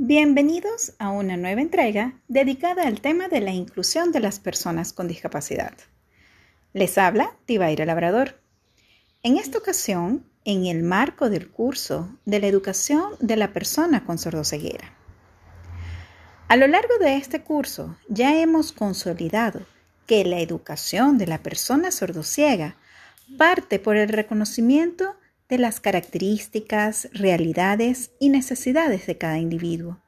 Bienvenidos a una nueva entrega dedicada al tema de la inclusión de las personas con discapacidad. Les habla Tibaira Labrador. En esta ocasión, en el marco del curso de la educación de la persona con sordoceguera. A lo largo de este curso ya hemos consolidado que la educación de la persona sordociega parte por el reconocimiento de las características, realidades y necesidades de cada individuo.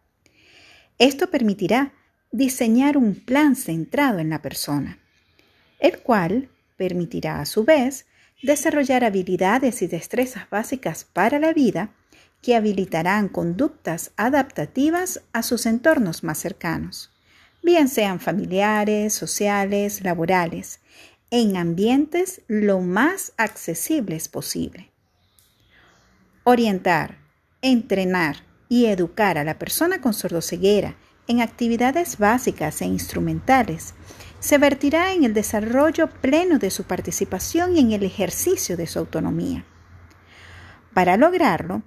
Esto permitirá diseñar un plan centrado en la persona, el cual permitirá a su vez desarrollar habilidades y destrezas básicas para la vida que habilitarán conductas adaptativas a sus entornos más cercanos, bien sean familiares, sociales, laborales, en ambientes lo más accesibles posible. Orientar, entrenar y educar a la persona con sordoceguera en actividades básicas e instrumentales se vertirá en el desarrollo pleno de su participación y en el ejercicio de su autonomía. Para lograrlo,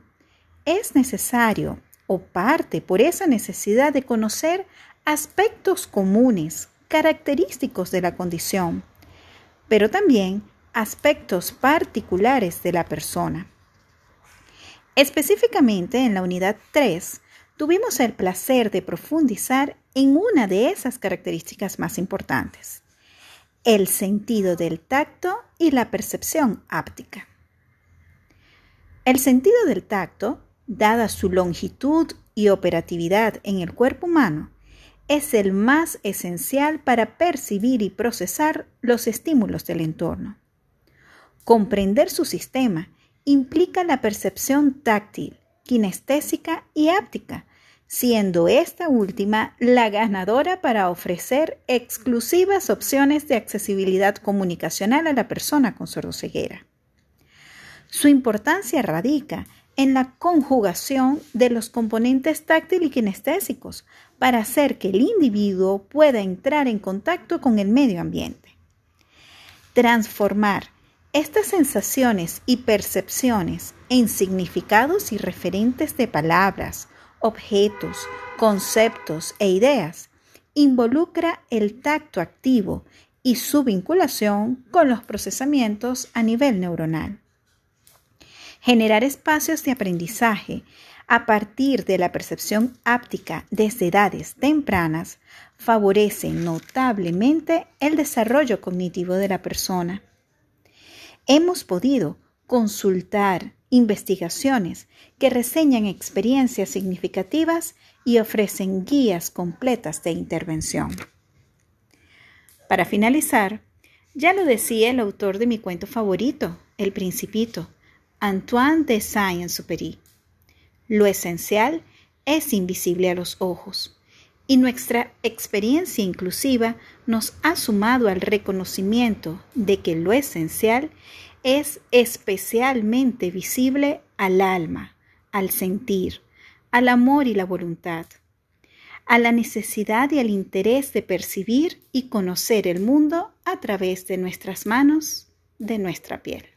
es necesario o parte por esa necesidad de conocer aspectos comunes, característicos de la condición, pero también aspectos particulares de la persona. Específicamente en la unidad 3, tuvimos el placer de profundizar en una de esas características más importantes, el sentido del tacto y la percepción áptica. El sentido del tacto, dada su longitud y operatividad en el cuerpo humano, es el más esencial para percibir y procesar los estímulos del entorno. Comprender su sistema implica la percepción táctil, kinestésica y áptica, siendo esta última la ganadora para ofrecer exclusivas opciones de accesibilidad comunicacional a la persona con sordoceguera. Su importancia radica en la conjugación de los componentes táctil y kinestésicos para hacer que el individuo pueda entrar en contacto con el medio ambiente. Transformar estas sensaciones y percepciones en significados y referentes de palabras, objetos, conceptos e ideas involucra el tacto activo y su vinculación con los procesamientos a nivel neuronal. Generar espacios de aprendizaje a partir de la percepción áptica desde edades tempranas favorece notablemente el desarrollo cognitivo de la persona hemos podido consultar investigaciones que reseñan experiencias significativas y ofrecen guías completas de intervención. Para finalizar, ya lo decía el autor de mi cuento favorito, El Principito, Antoine de Saint-Exupéry. Lo esencial es invisible a los ojos y nuestra experiencia inclusiva nos ha sumado al reconocimiento de que lo esencial es especialmente visible al alma, al sentir, al amor y la voluntad, a la necesidad y al interés de percibir y conocer el mundo a través de nuestras manos, de nuestra piel.